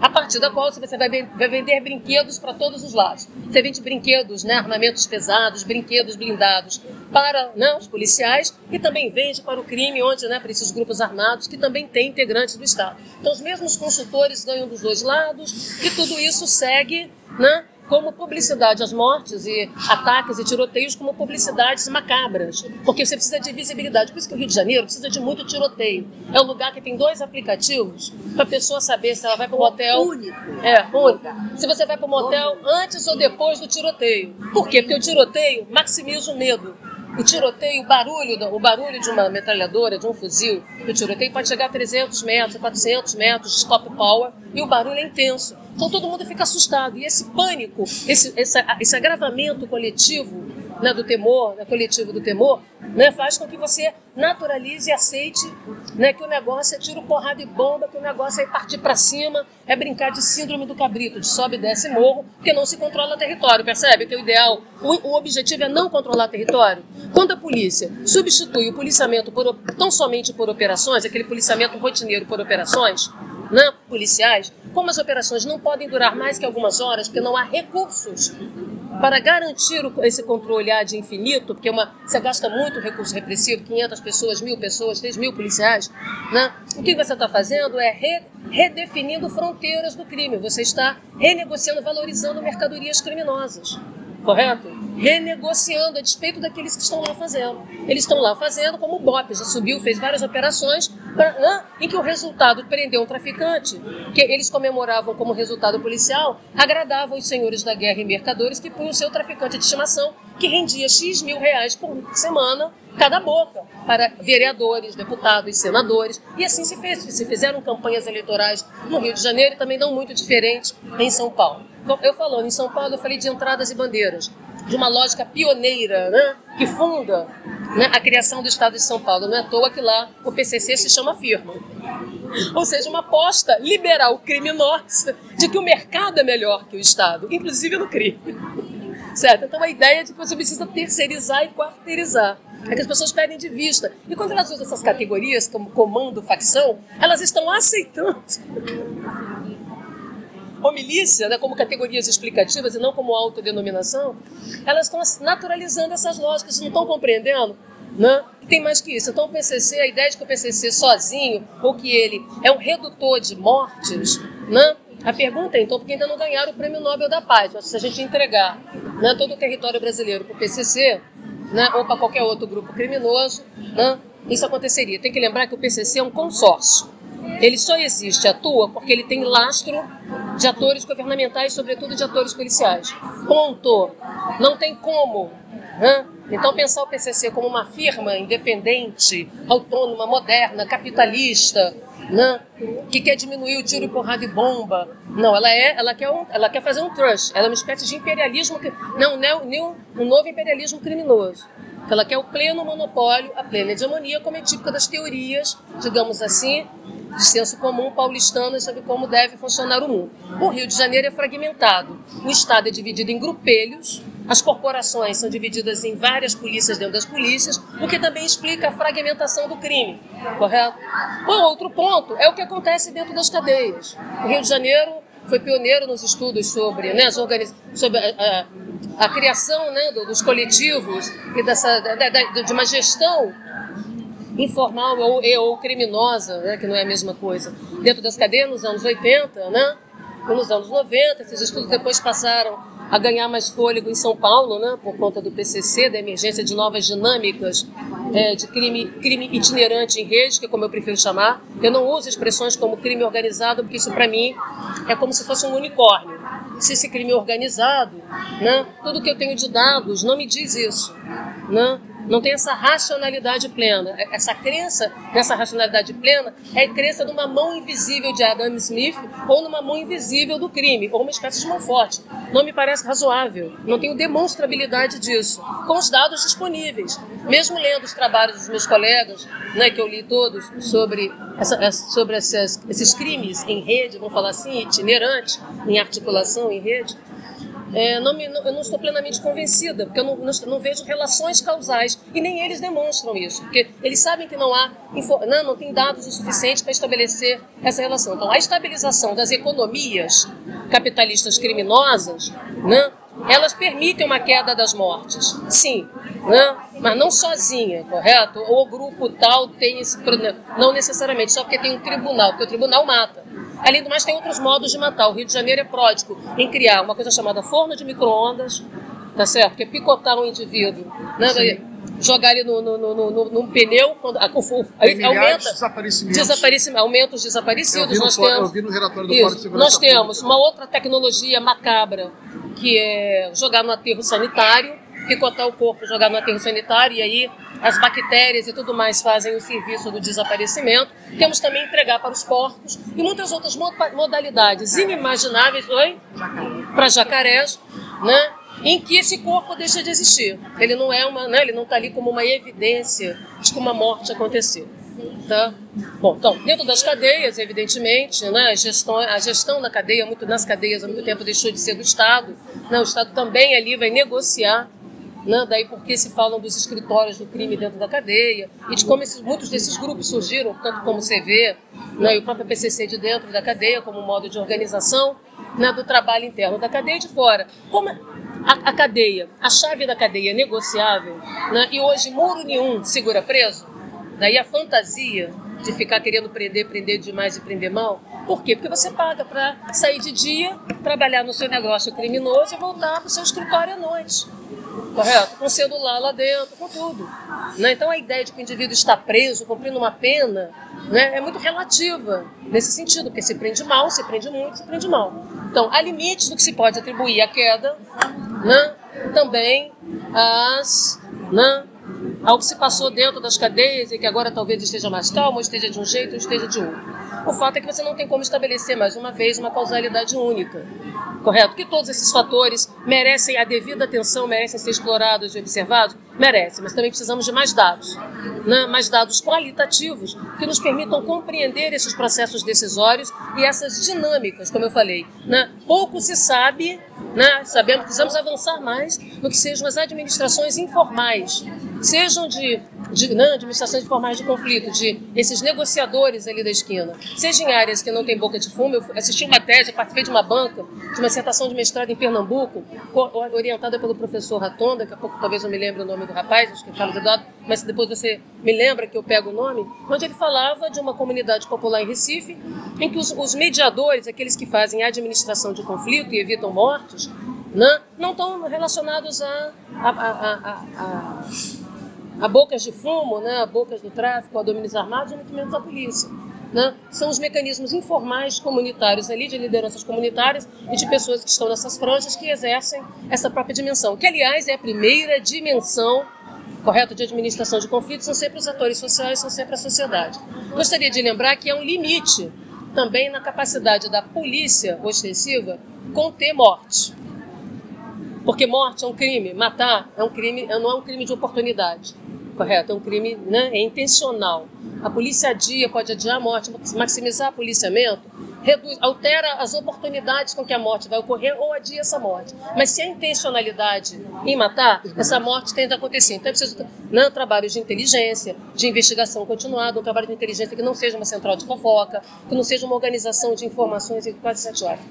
A partir da qual você vai, vai vender brinquedos para todos os lados. Você vende brinquedos, né, armamentos pesados, brinquedos blindados para né, os policiais e também vende para o crime, onde, né, para esses grupos armados que também têm integrantes do Estado. Então, os mesmos consultores ganham dos dois lados e tudo isso segue né, como publicidade às mortes e ataques e tiroteios como publicidades macabras, porque você precisa de visibilidade. Por isso que o Rio de Janeiro precisa de muito tiroteio. É um lugar que tem dois aplicativos para a pessoa saber se ela vai para o motel. Único. É, único. Se você vai para o motel antes ou depois do tiroteio. Por quê? Porque o tiroteio maximiza o medo. O tiroteio, o barulho, o barulho de uma metralhadora, de um fuzil, o tiroteio pode chegar a 300 metros, 400 metros de stop power e o barulho é intenso. Então todo mundo fica assustado. E esse pânico, esse, esse, esse agravamento coletivo né, do temor, né, coletivo do temor, né, faz com que você naturalize e aceite né, que o negócio é tiro, porrada e bomba, que o negócio é partir para cima, é brincar de síndrome do cabrito, de sobe, desce morro, porque não se controla território, percebe? Que o ideal, o, o objetivo é não controlar território. Quando a polícia substitui o policiamento por, tão somente por operações, aquele policiamento rotineiro por operações, né, policiais, como as operações não podem durar mais que algumas horas, porque não há recursos para garantir esse controle ad infinito, porque uma, você gasta muito recurso repressivo, 500 pessoas, mil pessoas, 3 mil policiais, né? o que você está fazendo é re, redefinindo fronteiras do crime, você está renegociando, valorizando mercadorias criminosas correto? Renegociando a despeito daqueles que estão lá fazendo. Eles estão lá fazendo como o BOP, já subiu, fez várias operações pra, né, em que o resultado prendeu um traficante, que eles comemoravam como resultado policial, agradava os senhores da guerra e mercadores que punham o seu traficante de estimação, que rendia X mil reais por semana cada boca para vereadores, deputados, senadores. E assim se fez. Se fizeram campanhas eleitorais no Rio de Janeiro e também não muito diferentes em São Paulo. Eu falando em São Paulo, eu falei de entradas e bandeiras, de uma lógica pioneira, né, que funda né, a criação do Estado de São Paulo. Não é à toa que lá o PCC se chama firma. Ou seja, uma aposta liberal criminosa de que o mercado é melhor que o Estado, inclusive no crime. Certo? Então a ideia é de que você precisa terceirizar e quarteirizar. É que as pessoas perdem de vista. E quando elas usam essas categorias como comando, facção, elas estão aceitando ou milícia, né, como categorias explicativas e não como autodenominação, elas estão naturalizando essas lógicas, não estão compreendendo né? Tem mais que isso. Então, o PCC, a ideia de que o PCC sozinho, ou que ele é um redutor de mortes, né? a pergunta é, então, porque ainda não ganharam o Prêmio Nobel da Paz. Se a gente entregar né, todo o território brasileiro para o PCC, né, ou para qualquer outro grupo criminoso, né, isso aconteceria. Tem que lembrar que o PCC é um consórcio. Ele só existe, atua, porque ele tem lastro de atores governamentais, sobretudo de atores policiais. Ponto. Não tem como. Né? Então, pensar o PCC como uma firma independente, autônoma, moderna, capitalista, né? que quer diminuir o tiro, porrada e bomba. Não, ela é, ela quer, um, ela quer fazer um trust. Ela é uma espécie de imperialismo, não, não, um novo imperialismo criminoso. Ela quer o pleno monopólio, a plena hegemonia, como é típica das teorias, digamos assim, de senso comum paulistano sobre como deve funcionar o mundo. O Rio de Janeiro é fragmentado. O Estado é dividido em grupelhos, as corporações são divididas em várias polícias dentro das polícias, o que também explica a fragmentação do crime, correto? O outro ponto é o que acontece dentro das cadeias. O Rio de Janeiro foi pioneiro nos estudos sobre, né, organiz... sobre a, a, a, criação né, dos coletivos e dessa, da, da, de uma gestão informal ou, ou criminosa, né, que não é a mesma coisa, dentro das cadeias nos anos 80, né, nos anos 90. Esses estudos depois passaram a ganhar mais fôlego em São Paulo, né, por conta do PCC, da emergência de novas dinâmicas é, de crime, crime itinerante em rede, que é como eu prefiro chamar. Eu não uso expressões como crime organizado, porque isso para mim é como se fosse um unicórnio. Se esse crime é organizado, né, tudo que eu tenho de dados não me diz isso. Né? Não tem essa racionalidade plena. Essa crença nessa racionalidade plena é a crença numa mão invisível de Adam Smith ou numa mão invisível do crime, ou uma espécie de mão forte. Não me parece razoável. Não tenho demonstrabilidade disso. Com os dados disponíveis. Mesmo lendo os trabalhos dos meus colegas, né, que eu li todos, sobre, essa, sobre esses, esses crimes em rede, vamos falar assim, itinerantes, em articulação em rede, é, não me, não, eu não estou plenamente convencida, porque eu não, não, vejo relações causais e nem eles demonstram isso, porque eles sabem que não há não, não tem dados o suficiente para estabelecer essa relação. Então, a estabilização das economias capitalistas criminosas, né, elas permitem uma queda das mortes, sim, né, mas não sozinha, correto? Ou o grupo tal tem esse problema, não necessariamente só porque tem um tribunal, porque o tribunal mata. Além do mais, tem outros modos de matar. O Rio de Janeiro é pródigo em criar uma coisa chamada forno de micro-ondas, tá certo? Que é picotar um indivíduo, né? Jogar ele no, no, no, no, num pneu, quando, a, o, aí aumenta desaparecimentos. desaparecimento, aumenta os desaparecidos. Nós no, temos, eu vi no relatório do isso, Nós temos Pública. uma outra tecnologia macabra, que é jogar no aterro sanitário, picotar o corpo, jogar no aterro sanitário, e aí as bactérias e tudo mais fazem o serviço do desaparecimento. Temos também entregar para os porcos e muitas outras mo- modalidades inimagináveis, oi? Para jacarés, né? Em que esse corpo deixa de existir. Ele não é uma, né? Ele não está ali como uma evidência de que uma morte aconteceu. Tá? Bom, então, dentro das cadeias, evidentemente, né, a, gestão, a gestão da cadeia, muito, nas cadeias há muito tempo deixou de ser do Estado. Né, o Estado também ali vai negociar, né, daí porque se falam dos escritórios do crime dentro da cadeia e de como esses, muitos desses grupos surgiram, tanto como o CV né, e o próprio PCC de dentro da cadeia, como modo de organização né, do trabalho interno da cadeia de fora. Como a, a cadeia, a chave da cadeia é negociável, né, e hoje muro nenhum segura preso, Daí a fantasia de ficar querendo prender, prender demais e prender mal. Por quê? Porque você paga para sair de dia, trabalhar no seu negócio criminoso e voltar para o seu escritório à noite. Correto? Com celular lá dentro, com tudo. Né? Então a ideia de que o indivíduo está preso, cumprindo uma pena, né, é muito relativa nesse sentido, porque se prende mal, se prende muito, se prende mal. Então há limites do que se pode atribuir à queda, né? também as. Né? Ao que se passou dentro das cadeias e que agora talvez esteja mais calmo, esteja de um jeito, esteja de outro. O fato é que você não tem como estabelecer, mais uma vez, uma causalidade única. Correto? Que todos esses fatores merecem a devida atenção, merecem ser explorados e observados? Merecem, mas também precisamos de mais dados. Né? Mais dados qualitativos que nos permitam compreender esses processos decisórios e essas dinâmicas, como eu falei. Né? Pouco se sabe, né? sabemos que precisamos avançar mais no que sejam as administrações informais, sejam de, de né, administrações informais de conflito, de esses negociadores ali da esquina, seja em áreas que não tem boca de fumo. Eu assisti uma tese, participei de uma banca, de uma dissertação de mestrado em Pernambuco, orientada pelo professor Raton, daqui a pouco talvez eu me lembre o nome do rapaz, acho que é Carlos Eduardo, mas depois você me lembra que eu pego o nome, onde ele falava de uma comunidade popular em Recife, em que os, os mediadores, aqueles que fazem administração de conflito e evitam mortes, né, não estão relacionados a, a, a, a, a bocas de fumo, né, a bocas do tráfico, a domínios armados, e muito menos a polícia. Né? São os mecanismos informais comunitários ali, de lideranças comunitárias e de pessoas que estão nessas franjas que exercem essa própria dimensão, que aliás é a primeira dimensão correto de administração de conflitos, são sempre os atores sociais, são sempre a sociedade. Gostaria de lembrar que há um limite também na capacidade da polícia ostensiva conter morte. Porque morte é um crime, matar é um crime, não é um crime de oportunidade, correto? É um crime, né, é intencional. A polícia adia, pode adiar a morte, maximizar o policiamento, reduz, altera as oportunidades com que a morte vai ocorrer ou adia essa morte. Mas se a intencionalidade em matar, essa morte tende a acontecer. Então é preciso né, trabalhos de inteligência, de investigação continuada, um trabalho de inteligência que não seja uma central de fofoca, que não seja uma organização de informações em quase sete horas.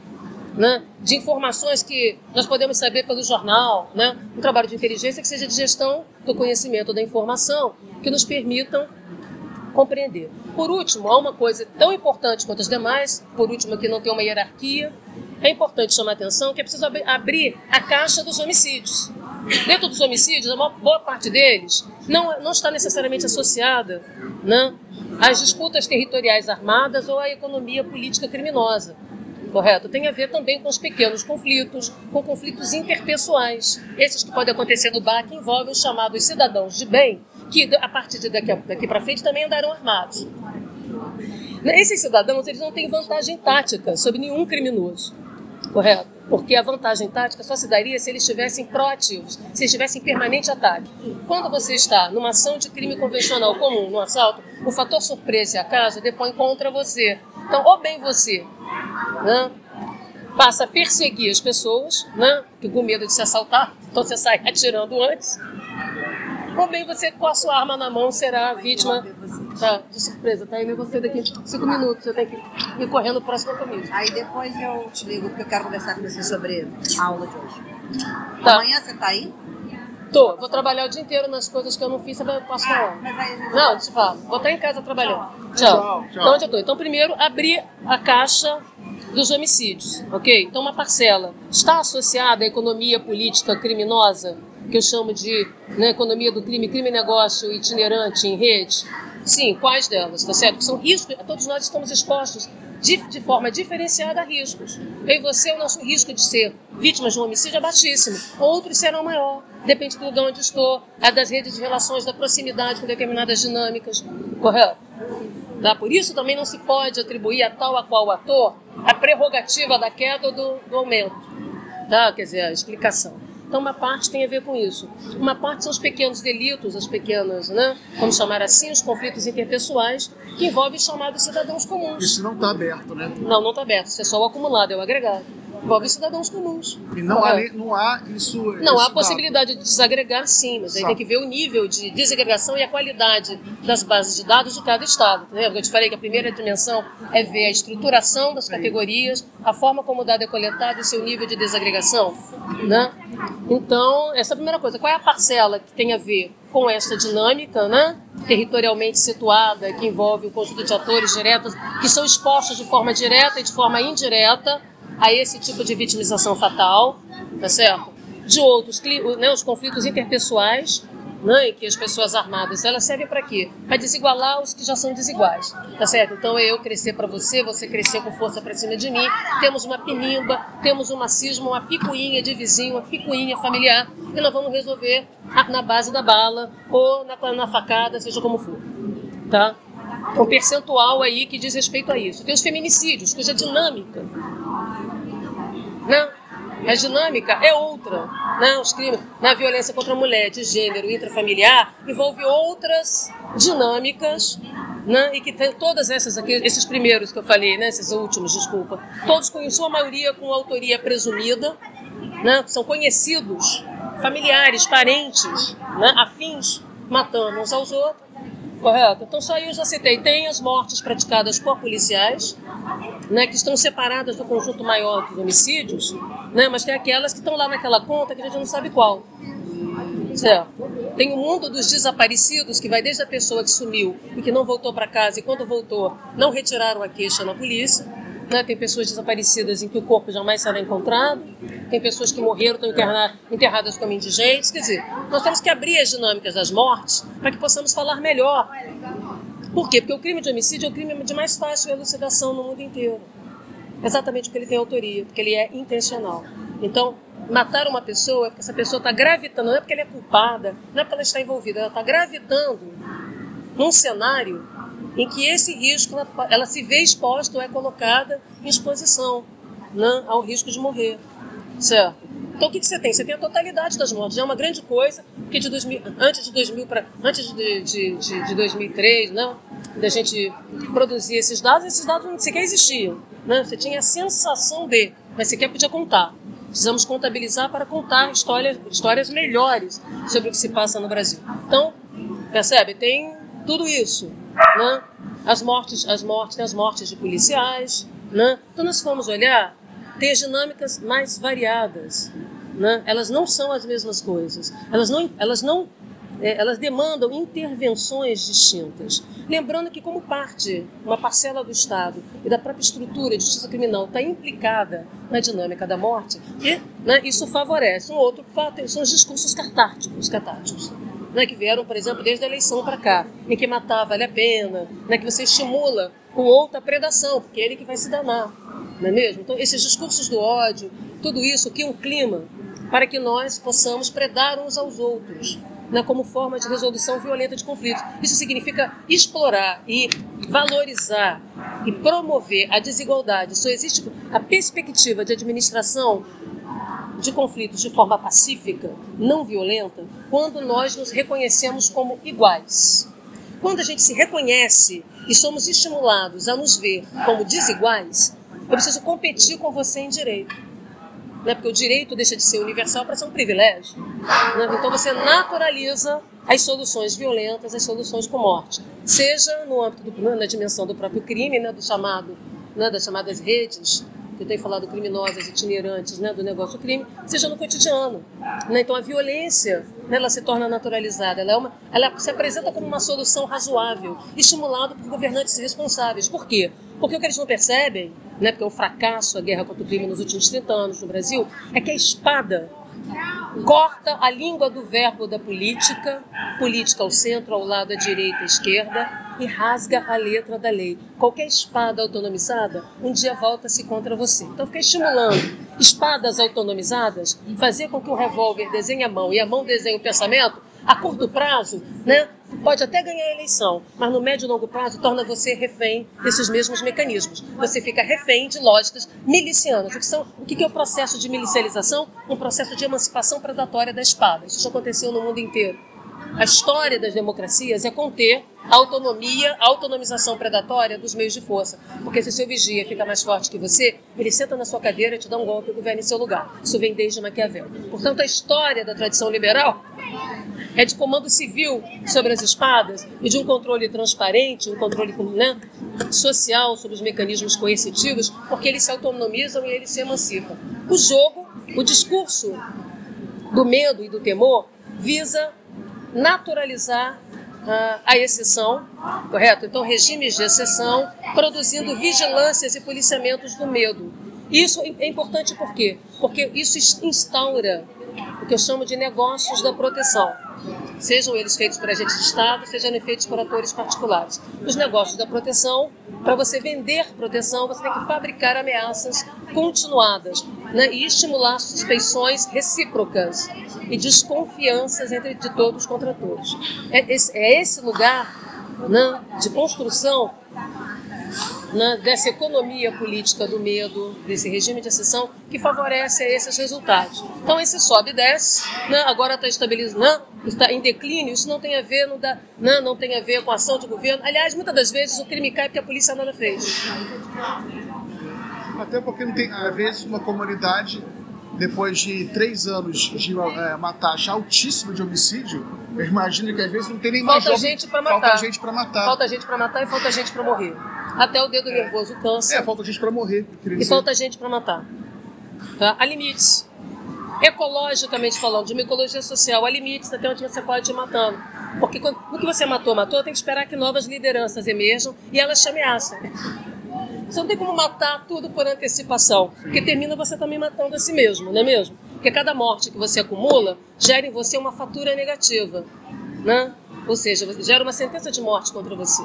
Né, de informações que nós podemos saber pelo jornal, né, um trabalho de inteligência que seja de gestão do conhecimento da informação, que nos permitam compreender. Por último, há uma coisa tão importante quanto as demais, por último, que não tem uma hierarquia, é importante chamar a atenção que é preciso ab abrir a caixa dos homicídios. Dentro dos homicídios, a maior, boa parte deles não, não está necessariamente associada né, às disputas territoriais armadas ou à economia política criminosa correto? Tem a ver também com os pequenos conflitos, com conflitos interpessoais. Esses que podem acontecer no bar, que envolvem os chamados cidadãos de bem, que a partir de daqui, daqui para frente também andarão armados. Esses cidadãos eles não têm vantagem tática sobre nenhum criminoso, correto? Porque a vantagem tática só se daria se eles estivessem proativos, se estivessem em permanente ataque. Quando você está numa ação de crime convencional comum, no assalto, o fator surpresa e acaso depõe contra você. Então, ou bem você né, passa a perseguir as pessoas, né, que com medo de se assaltar, então você sai atirando antes, ou bem você com a sua arma na mão será a vítima tá, de surpresa. Tá indo você daqui cinco minutos, você tem que ir correndo o próximo compromisso. Aí depois eu te ligo porque eu quero conversar com você sobre a aula de hoje. Tá. Amanhã você tá aí? Tô, vou trabalhar o dia inteiro nas coisas que eu não fiz, eu posso falar. Mas aí a gente Não, te falo. Vou estar em casa trabalhando. Tchau. Tchau, tchau. Então, onde eu tô? Então, primeiro, abrir a caixa dos homicídios, ok? Então, uma parcela está associada à economia política criminosa, que eu chamo de né, economia do crime, crime negócio itinerante em rede? Sim, quais delas, tá certo? São riscos, todos nós estamos expostos de, de forma diferenciada a riscos. Eu e você, o nosso risco de ser vítimas de um homicídio é baixíssimo. Outros serão maior. Depende do lugar onde estou, a das redes de relações, da proximidade com determinadas dinâmicas. Correto? Tá? Por isso também não se pode atribuir a tal a qual ator a prerrogativa da queda ou do, do aumento. Tá? Quer dizer, a explicação. Então, uma parte tem a ver com isso. Uma parte são os pequenos delitos, as pequenas, né? Vamos chamar assim, os conflitos interpessoais, que envolvem os chamados cidadãos comuns. Isso não está aberto, né? Não, não está aberto. Isso é só o acumulado, é o agregado. Envolve os cidadãos comuns. E não há, não há isso. Não, há a possibilidade de desagregar, sim, mas aí tem que ver o nível de desagregação e a qualidade das bases de dados de cada estado. Lembra eu te falei que a primeira dimensão é ver a estruturação das categorias, a forma como o dado é coletado e seu nível de desagregação, né? Então, essa é a primeira coisa. Qual é a parcela que tem a ver com essa dinâmica, né? Territorialmente situada, que envolve o conjunto de atores diretos que são expostos de forma direta e de forma indireta a esse tipo de vitimização fatal, tá certo? De outros, né, os conflitos interpessoais, né, em que as pessoas armadas, elas servem para quê? Para desigualar os que já são desiguais, tá certo? Então é eu crescer para você, você crescer com força para cima de mim, temos uma pinimba, temos uma cisma, uma picuinha de vizinho, uma picuinha familiar, e nós vamos resolver na base da bala ou na, na facada, seja como for, tá? Um percentual aí que diz respeito a isso. Tem os feminicídios, cuja dinâmica né? A dinâmica é outra. Né? Os crimes na violência contra a mulher, de gênero, intrafamiliar, envolve outras dinâmicas. Né? E que tem todas essas aqui, esses primeiros que eu falei, né? esses últimos, desculpa, todos com sua maioria com autoria presumida, né? são conhecidos, familiares, parentes, né? afins, matando uns aos outros. Correto? Então, só aí eu já citei. Tem as mortes praticadas por policiais, né, que estão separadas do conjunto maior dos homicídios, né, mas tem aquelas que estão lá naquela conta que a gente não sabe qual. Certo? Tem o mundo dos desaparecidos, que vai desde a pessoa que sumiu e que não voltou para casa e quando voltou não retiraram a queixa na polícia. Né? Tem pessoas desaparecidas em que o corpo jamais será encontrado. Tem pessoas que morreram, estão enterradas como indigentes. Quer dizer, nós temos que abrir as dinâmicas das mortes para que possamos falar melhor por quê? Porque o crime de homicídio é o crime de mais fácil elucidação no mundo inteiro. Exatamente porque ele tem autoria, porque ele é intencional. Então, matar uma pessoa é porque essa pessoa está gravitando, não é porque ela é culpada, não é porque ela está envolvida, ela está gravitando num cenário em que esse risco, ela, ela se vê exposta ou é colocada em exposição né, ao risco de morrer. Certo? Então o que, que você tem? Você tem a totalidade das mortes. Já é uma grande coisa, porque de 2000, antes de 2000 para antes de, de, de, de 2003, né, da gente produzir esses dados, esses dados não sequer existiam. Né? Você tinha a sensação de, mas sequer podia contar. Precisamos contabilizar para contar histórias, histórias melhores sobre o que se passa no Brasil. Então, percebe? Tem tudo isso, né? As mortes, as mortes, tem as mortes de policiais, né? Então nós vamos olhar, tem as dinâmicas mais variadas, né? Elas não são as mesmas coisas. Elas não, elas não, é, elas demandam intervenções distintas. Lembrando que como parte, uma parcela do Estado e da própria estrutura de justiça criminal está implicada na dinâmica da morte, e né, isso favorece. Um outro fato são os discursos catárticos, catárticos né, que vieram, por exemplo, desde a eleição para cá, em que matar vale a pena, né, que você estimula com outra predação, porque é ele que vai se danar, não é mesmo? Então, esses discursos do ódio, tudo isso que um clima para que nós possamos predar uns aos outros, né, como forma de resolução violenta de conflitos. Isso significa explorar e valorizar e promover a desigualdade. Só existe a perspectiva de administração de conflitos de forma pacífica, não violenta, quando nós nos reconhecemos como iguais. Quando a gente se reconhece e somos estimulados a nos ver como desiguais, eu preciso competir com você em direito. Né? Porque o direito deixa de ser universal para ser um privilégio. Né? Então você naturaliza as soluções violentas, as soluções com morte. Seja no âmbito, do, na dimensão do próprio crime, né? do chamado, né? das chamadas redes que eu tenho falado criminosas, itinerantes, né, do negócio crime, seja no cotidiano. Né? Então a violência né, ela se torna naturalizada, ela, é uma, ela se apresenta como uma solução razoável, estimulada por governantes responsáveis. Por quê? Porque o que eles não percebem, né, porque é um fracasso a guerra contra o crime nos últimos 30 anos no Brasil, é que a espada corta a língua do verbo da política, política ao centro, ao lado, à direita, à esquerda, e rasga a letra da lei. Qualquer espada autonomizada, um dia volta-se contra você. Então, fica estimulando espadas autonomizadas, fazer com que o revólver desenhe a mão e a mão desenhe o pensamento, a curto prazo, né, pode até ganhar a eleição, mas no médio e longo prazo torna você refém desses mesmos mecanismos. Você fica refém de lógicas milicianas. O que, são, o que é o processo de milicialização? Um processo de emancipação predatória da espada. Isso já aconteceu no mundo inteiro. A história das democracias é conter a autonomia, a autonomização predatória dos meios de força. Porque se o seu vigia fica mais forte que você, ele senta na sua cadeira, te dá um golpe e governa em seu lugar. Isso vem desde Maquiavel. Portanto, a história da tradição liberal é de comando civil sobre as espadas e de um controle transparente, um controle né, social sobre os mecanismos coercitivos, porque eles se autonomizam e eles se emancipam. O jogo, o discurso do medo e do temor visa naturalizar uh, a exceção, correto? Então, regimes de exceção, produzindo vigilâncias e policiamentos do medo. Isso é importante por quê? Porque isso instaura o que eu chamo de negócios da proteção. Sejam eles feitos por agentes de Estado, sejam feitos por atores particulares. Os negócios da proteção, para você vender proteção, você tem que fabricar ameaças continuadas né, e estimular suspeições recíprocas e desconfianças entre de todos contra todos. É esse, é esse lugar né, de construção né, dessa economia política do medo, desse regime de exceção, que favorece esses resultados. Então, esse sobe e desce, né, agora está estabilizando, está em declínio, isso não tem a ver, não, dá, não, não tem a ver com a ação de governo. Aliás, muitas das vezes o crime cai porque a polícia nada fez. Até porque não tem, às vezes, uma comunidade depois de três anos de é, uma taxa altíssima de homicídio, eu imagino que às vezes não tem nem falta mais gente para matar. Falta gente para matar. Falta gente para matar e falta gente para morrer. Até o dedo nervoso cansa. É, falta gente para morrer. E dizer. falta gente para matar. Tá? Há limites. Ecologicamente falando, de uma ecologia social, há limites até onde você pode ir matando. Porque quando, o que você matou, matou, tem que esperar que novas lideranças emerjam e elas te ameaçam. Você não tem como matar tudo por antecipação, porque termina você também matando a si mesmo, não é mesmo? Porque cada morte que você acumula gera em você uma fatura negativa, né? Ou seja, gera uma sentença de morte contra você.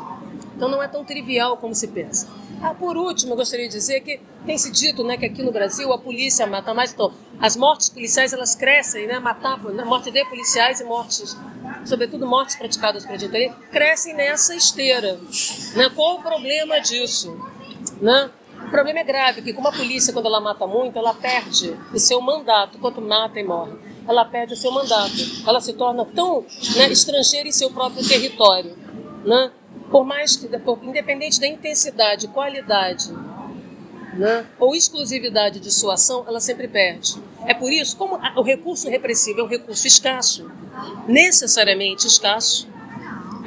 Então não é tão trivial como se pensa. Ah, por último, eu gostaria de dizer que tem se dito né, que aqui no Brasil a polícia mata mais. Então, as mortes policiais elas crescem, né? Matar, né, morte de policiais e mortes, sobretudo mortes praticadas por gente crescem nessa esteira. Né? Qual o problema disso? Né? O problema é grave, que como a polícia, quando ela mata muito, ela perde o seu mandato, quanto mata e morre. Ela perde o seu mandato. Ela se torna tão né, estrangeira em seu próprio território. Né? Por mais que, por, independente da intensidade, qualidade né, ou exclusividade de sua ação, ela sempre perde. É por isso, como o recurso repressivo é um recurso escasso, necessariamente escasso,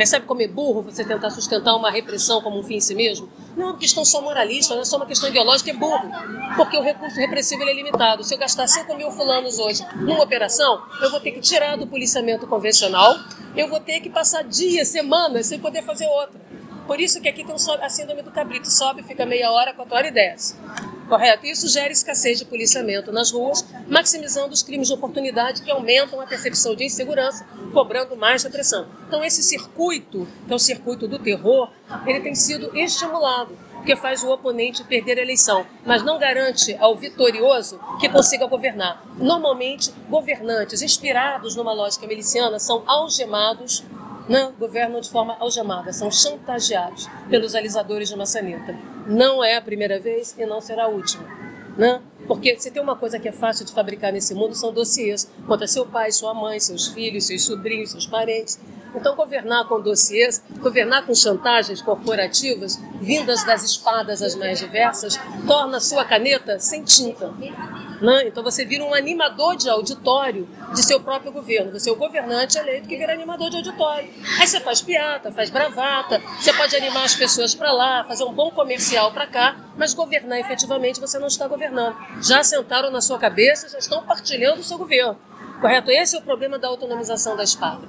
Percebe como é burro você tentar sustentar uma repressão como um fim em si mesmo? Não é uma questão só moralista, não é só uma questão ideológica, é burro. Porque o recurso repressivo é limitado. Se eu gastar 5 mil fulanos hoje numa operação, eu vou ter que tirar do policiamento convencional, eu vou ter que passar dias, semanas, sem poder fazer outra. Por isso que aqui tem a síndrome do cabrito. Sobe, fica meia hora, quatro horas e desce. Correto? Isso gera escassez de policiamento nas ruas, maximizando os crimes de oportunidade que aumentam a percepção de insegurança, cobrando mais repressão. Então, esse circuito, que é o circuito do terror, ele tem sido estimulado, porque faz o oponente perder a eleição, mas não garante ao vitorioso que consiga governar. Normalmente, governantes inspirados numa lógica miliciana são algemados não governam de forma algemada, são chantageados pelos alisadores de maçaneta. Não é a primeira vez e não será a última. Né? Porque se tem uma coisa que é fácil de fabricar nesse mundo são dossiês contra seu pai, sua mãe, seus filhos, seus sobrinhos, seus parentes. Então, governar com dossiês, governar com chantagens corporativas, vindas das espadas as mais diversas, torna a sua caneta sem tinta. Né? Então você vira um animador de auditório de seu próprio governo. Você é o governante eleito que vira animador de auditório. Aí você faz piada, faz bravata, você pode animar as pessoas para lá, fazer um bom comercial para cá, mas governar efetivamente você não está governando. Já sentaram na sua cabeça, já estão partilhando o seu governo. Correto? Esse é o problema da autonomização da espada.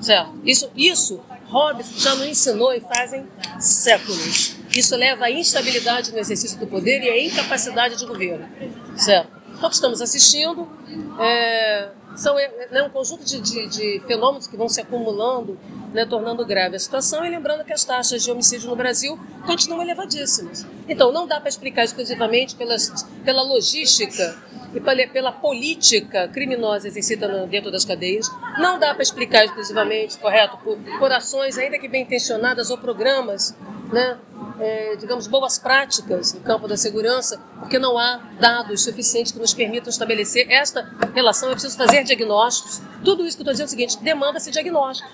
Certo? Isso, isso Hobbes já nos ensinou e fazem séculos. Isso leva à instabilidade no exercício do poder e à incapacidade de governo. Certo? Então, o que estamos assistindo é, são é, né, um conjunto de, de, de, fenômenos que vão se acumulando, né, tornando grave a situação, e lembrando que as taxas de homicídio no Brasil continuam elevadíssimas. Então, não dá para explicar exclusivamente pelas, pela logística e pela, política criminosa exercida dentro das cadeias. Não dá para explicar exclusivamente, correto, por, por ações, ainda que bem intencionadas, ou programas né, é, digamos, boas práticas no campo da segurança, porque não há dados suficientes que nos permitam estabelecer esta relação. É preciso fazer diagnósticos. Tudo isso que eu estou dizendo é o seguinte: demanda-se diagnóstico.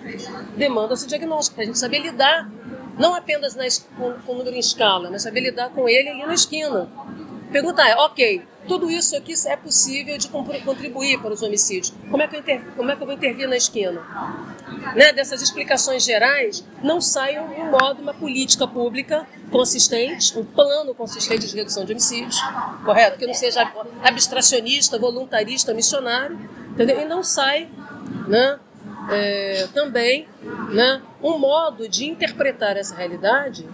Demanda-se diagnóstico, para a gente saber lidar, não apenas nas, com, com o número em escala, mas saber lidar com ele ali na esquina. Pergunta é: ok, tudo isso aqui é possível de contribuir para os homicídios. Como é que eu. Como é que eu vou intervir na esquina? Né? Dessas explicações gerais, não sai um modo, uma política pública consistente, um plano consistente de redução de homicídios, correto? Que não seja abstracionista, voluntarista, missionário, entendeu? E não sai, né? É, também, né? Um modo de interpretar essa realidade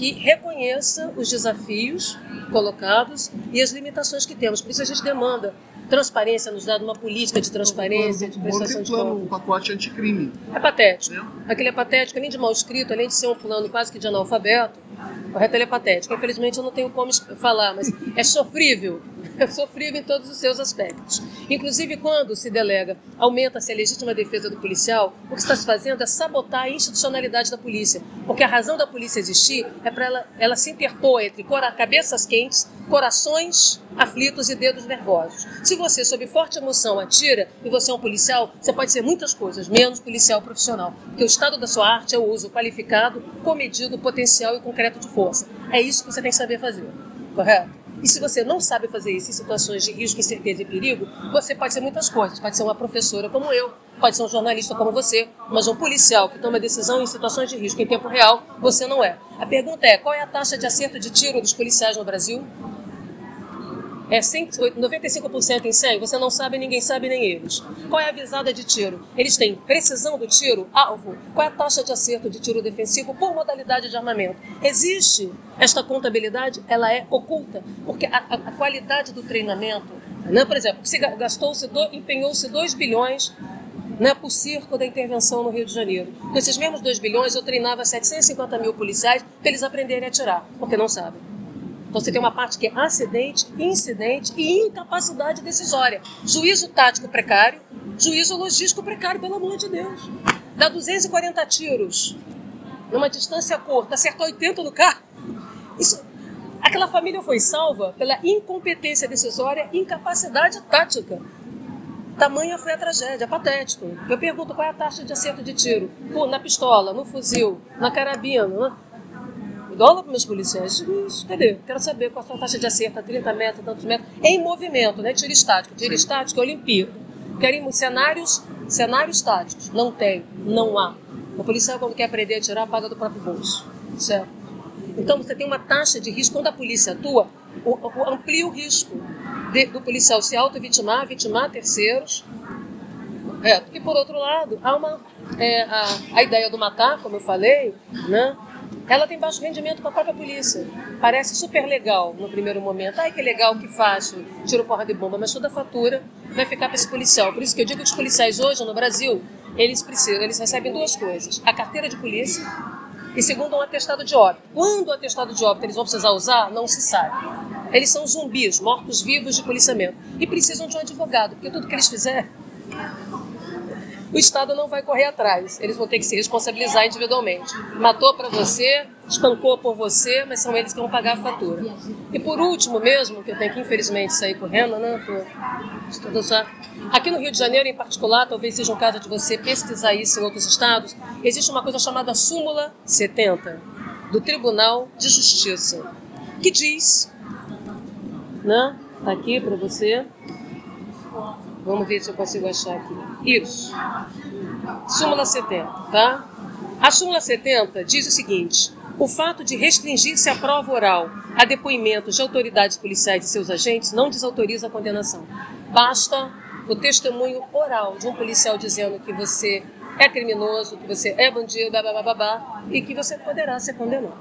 que reconheça os desafios colocados e as limitações que temos. Por isso a gente demanda transparência, nos dado uma política de transparência, de prestação de plano, um pacote anticrime. É patético. É. Aquele é patético, além de mal escrito, além de ser um plano quase que de analfabeto, correto, ele é patético. Infelizmente eu não tenho como falar, mas é sofrível. É sofrível em todos os seus aspectos. Inclusive, quando se delega, aumenta-se a legítima defesa do policial, o que está se fazendo é sabotar a institucionalidade da polícia. Porque a razão da polícia existir é para ela, ela se interpor entre cabeças quentes, corações aflitos e dedos nervosos. Se você, sob forte emoção, atira e você é um policial, você pode ser muitas coisas, menos policial profissional. Porque o estado da sua arte é o uso qualificado, comedido, potencial e concreto de força. É isso que você tem que saber fazer. Correto? E se você não sabe fazer isso em situações de risco, incerteza e perigo, você pode ser muitas coisas. Pode ser uma professora como eu, pode ser um jornalista como você, mas um policial que toma decisão em situações de risco em tempo real, você não é. A pergunta é: qual é a taxa de acerto de tiro dos policiais no Brasil? É 100, 95% em 100, você não sabe, ninguém sabe, nem eles. Qual é a visada de tiro? Eles têm precisão do tiro, alvo. Qual é a taxa de acerto de tiro defensivo por modalidade de armamento? Existe esta contabilidade, ela é oculta, porque a, a, a qualidade do treinamento, né? por exemplo, se gastou-se, empenhou-se 2 bilhões né, por circo da intervenção no Rio de Janeiro. Com esses mesmos 2 bilhões, eu treinava 750 mil policiais para eles aprenderem a atirar, porque não sabem. Então você tem uma parte que é acidente, incidente e incapacidade decisória. Juízo tático precário, juízo logístico precário, pelo amor de Deus. Dá 240 tiros numa distância curta, acertou 80 no carro. Isso, aquela família foi salva pela incompetência decisória e incapacidade tática. Tamanha foi a tragédia, patético. Eu pergunto qual é a taxa de acerto de tiro? Pô, na pistola, no fuzil, na carabina. Né? Dólar para meus policiais. Isso, cadê? Quero saber qual a sua taxa de acerto a 30 metros, tantos metros, em movimento, né? Tiro estático. Tiro estático é Olimpíada. Querem cenários, cenários táticos. Não tem, não há. O policial, quando quer aprender a tirar, paga do próprio bolso. Certo? Então você tem uma taxa de risco. Quando a polícia atua, o, o, amplia o risco de, do policial se auto-vitimar, vitimar terceiros. É, e por outro lado, há uma, é, a, a ideia do matar, como eu falei, né? Ela tem baixo rendimento para a própria polícia. Parece super legal no primeiro momento. Ai, que legal, que fácil, tiro porra de bomba, mas toda a fatura vai ficar para esse policial. Por isso que eu digo que os policiais hoje no Brasil, eles precisam, eles recebem duas coisas: a carteira de polícia e segundo um atestado de óbito. Quando o atestado de óbito eles vão precisar usar, não se sabe. Eles são zumbis, mortos-vivos de policiamento. E precisam de um advogado, porque tudo que eles fizerem o Estado não vai correr atrás. Eles vão ter que se responsabilizar individualmente. Matou para você, espancou por você, mas são eles que vão pagar a fatura. E por último mesmo, que eu tenho que infelizmente sair correndo, né? Por já. Aqui no Rio de Janeiro, em particular, talvez seja um caso de você pesquisar isso em outros estados, existe uma coisa chamada súmula 70 do Tribunal de Justiça, que diz, né? Tá aqui para você. Vamos ver se eu consigo achar aqui. Isso. Súmula 70, tá? A súmula 70 diz o seguinte: o fato de restringir-se a prova oral a depoimentos de autoridades policiais e seus agentes não desautoriza a condenação. Basta o testemunho oral de um policial dizendo que você é criminoso, que você é bandido, babá, e que você poderá ser condenado.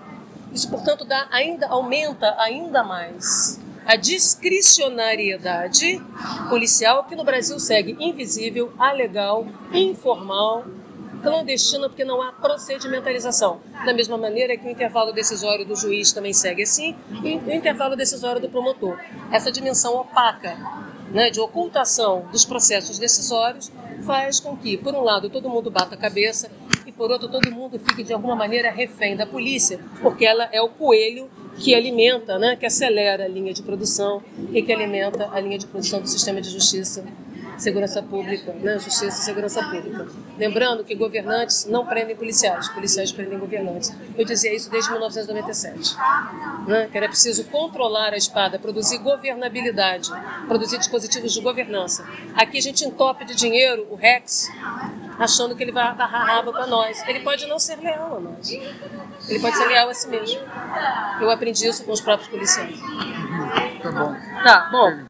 Isso, portanto, dá ainda aumenta ainda mais a discricionariedade policial que no Brasil segue invisível, alegal, informal, clandestina, porque não há procedimentalização. Da mesma maneira que o intervalo decisório do juiz também segue assim, e o intervalo decisório do promotor. Essa dimensão opaca né, de ocultação dos processos decisórios faz com que, por um lado, todo mundo bata a cabeça e, por outro, todo mundo fique de alguma maneira refém da polícia, porque ela é o coelho que alimenta, né, que acelera a linha de produção e que alimenta a linha de produção do sistema de justiça, segurança pública, né, justiça e segurança pública. Lembrando que governantes não prendem policiais, policiais prendem governantes. Eu dizia isso desde 1997, né, que era preciso controlar a espada, produzir governabilidade, produzir dispositivos de governança. Aqui a gente entope de dinheiro o Rex, achando que ele vai agarrar rabo para nós. Ele pode não ser leal a nós. Ele pode ser leal a si mesmo. Eu aprendi isso com os próprios policiais. Tá bom. Tá, bom.